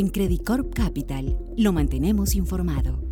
En Credit Corp Capital lo mantenemos informado.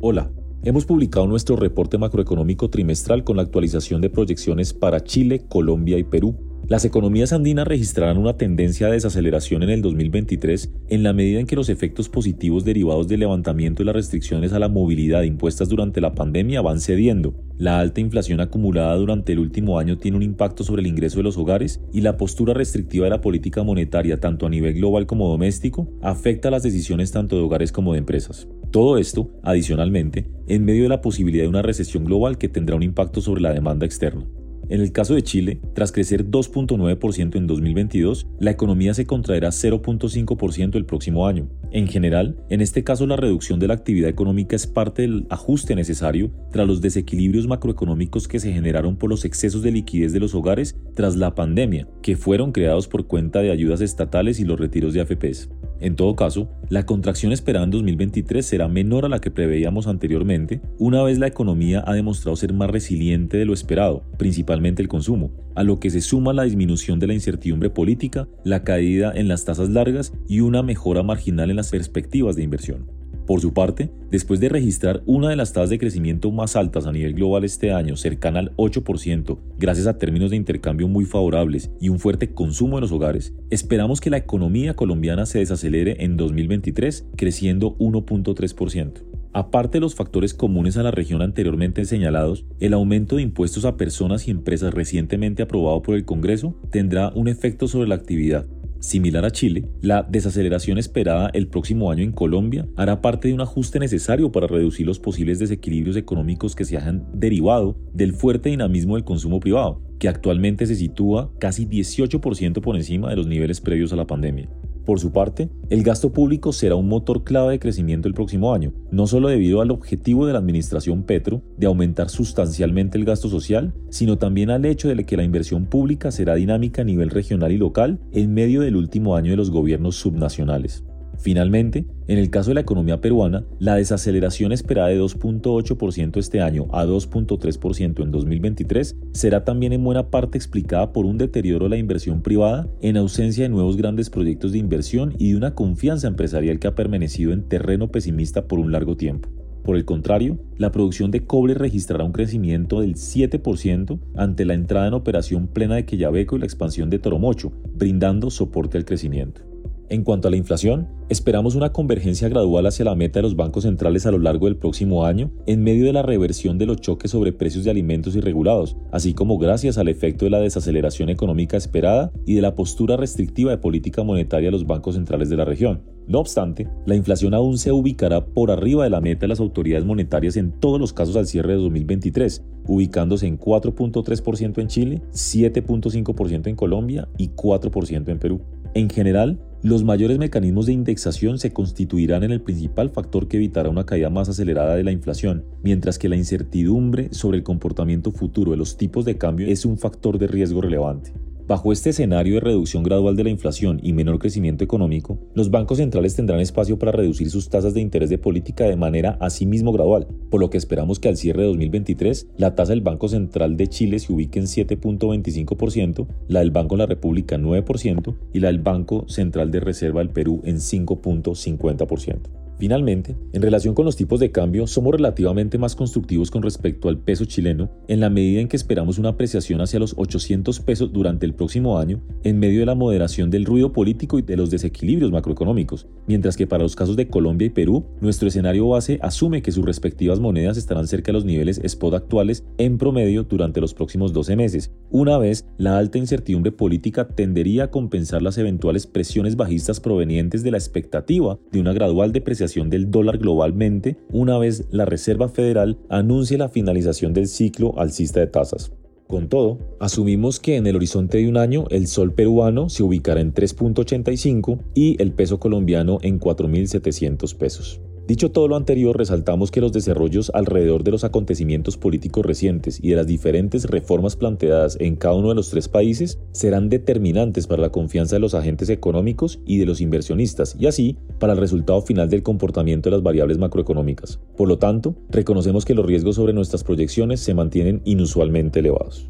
Hola, hemos publicado nuestro reporte macroeconómico trimestral con la actualización de proyecciones para Chile, Colombia y Perú las economías andinas registrarán una tendencia de desaceleración en el 2023 en la medida en que los efectos positivos derivados del levantamiento de las restricciones a la movilidad impuestas durante la pandemia van cediendo. La alta inflación acumulada durante el último año tiene un impacto sobre el ingreso de los hogares y la postura restrictiva de la política monetaria tanto a nivel global como doméstico afecta las decisiones tanto de hogares como de empresas. Todo esto, adicionalmente, en medio de la posibilidad de una recesión global que tendrá un impacto sobre la demanda externa. En el caso de Chile, tras crecer 2.9% en 2022, la economía se contraerá 0.5% el próximo año. En general, en este caso la reducción de la actividad económica es parte del ajuste necesario tras los desequilibrios macroeconómicos que se generaron por los excesos de liquidez de los hogares tras la pandemia, que fueron creados por cuenta de ayudas estatales y los retiros de AFPs. En todo caso, la contracción esperada en 2023 será menor a la que preveíamos anteriormente, una vez la economía ha demostrado ser más resiliente de lo esperado, principalmente el consumo, a lo que se suma la disminución de la incertidumbre política, la caída en las tasas largas y una mejora marginal en las perspectivas de inversión. Por su parte, después de registrar una de las tasas de crecimiento más altas a nivel global este año, cercana al 8%, gracias a términos de intercambio muy favorables y un fuerte consumo de los hogares, esperamos que la economía colombiana se desacelere en 2023, creciendo 1.3%. Aparte de los factores comunes a la región anteriormente señalados, el aumento de impuestos a personas y empresas recientemente aprobado por el Congreso tendrá un efecto sobre la actividad, Similar a Chile, la desaceleración esperada el próximo año en Colombia hará parte de un ajuste necesario para reducir los posibles desequilibrios económicos que se hayan derivado del fuerte dinamismo del consumo privado, que actualmente se sitúa casi 18% por encima de los niveles previos a la pandemia. Por su parte, el gasto público será un motor clave de crecimiento el próximo año, no solo debido al objetivo de la administración Petro de aumentar sustancialmente el gasto social, sino también al hecho de que la inversión pública será dinámica a nivel regional y local en medio del último año de los gobiernos subnacionales. Finalmente, en el caso de la economía peruana, la desaceleración esperada de 2.8% este año a 2.3% en 2023 será también en buena parte explicada por un deterioro de la inversión privada en ausencia de nuevos grandes proyectos de inversión y de una confianza empresarial que ha permanecido en terreno pesimista por un largo tiempo. Por el contrario, la producción de cobre registrará un crecimiento del 7% ante la entrada en operación plena de Quellaveco y la expansión de Toromocho, brindando soporte al crecimiento. En cuanto a la inflación, esperamos una convergencia gradual hacia la meta de los bancos centrales a lo largo del próximo año, en medio de la reversión de los choques sobre precios de alimentos irregulados, así como gracias al efecto de la desaceleración económica esperada y de la postura restrictiva de política monetaria de los bancos centrales de la región. No obstante, la inflación aún se ubicará por arriba de la meta de las autoridades monetarias en todos los casos al cierre de 2023, ubicándose en 4.3% en Chile, 7.5% en Colombia y 4% en Perú. En general, los mayores mecanismos de indexación se constituirán en el principal factor que evitará una caída más acelerada de la inflación, mientras que la incertidumbre sobre el comportamiento futuro de los tipos de cambio es un factor de riesgo relevante. Bajo este escenario de reducción gradual de la inflación y menor crecimiento económico, los bancos centrales tendrán espacio para reducir sus tasas de interés de política de manera asimismo gradual, por lo que esperamos que al cierre de 2023 la tasa del Banco Central de Chile se ubique en 7.25%, la del Banco de la República en 9% y la del Banco Central de Reserva del Perú en 5.50%. Finalmente, en relación con los tipos de cambio, somos relativamente más constructivos con respecto al peso chileno en la medida en que esperamos una apreciación hacia los 800 pesos durante el próximo año en medio de la moderación del ruido político y de los desequilibrios macroeconómicos, mientras que para los casos de Colombia y Perú, nuestro escenario base asume que sus respectivas monedas estarán cerca de los niveles spot actuales en promedio durante los próximos 12 meses, una vez la alta incertidumbre política tendería a compensar las eventuales presiones bajistas provenientes de la expectativa de una gradual depreciación del dólar globalmente una vez la Reserva Federal anuncie la finalización del ciclo alcista de tasas. Con todo, asumimos que en el horizonte de un año el sol peruano se ubicará en 3.85 y el peso colombiano en 4.700 pesos. Dicho todo lo anterior, resaltamos que los desarrollos alrededor de los acontecimientos políticos recientes y de las diferentes reformas planteadas en cada uno de los tres países serán determinantes para la confianza de los agentes económicos y de los inversionistas y así para el resultado final del comportamiento de las variables macroeconómicas. Por lo tanto, reconocemos que los riesgos sobre nuestras proyecciones se mantienen inusualmente elevados.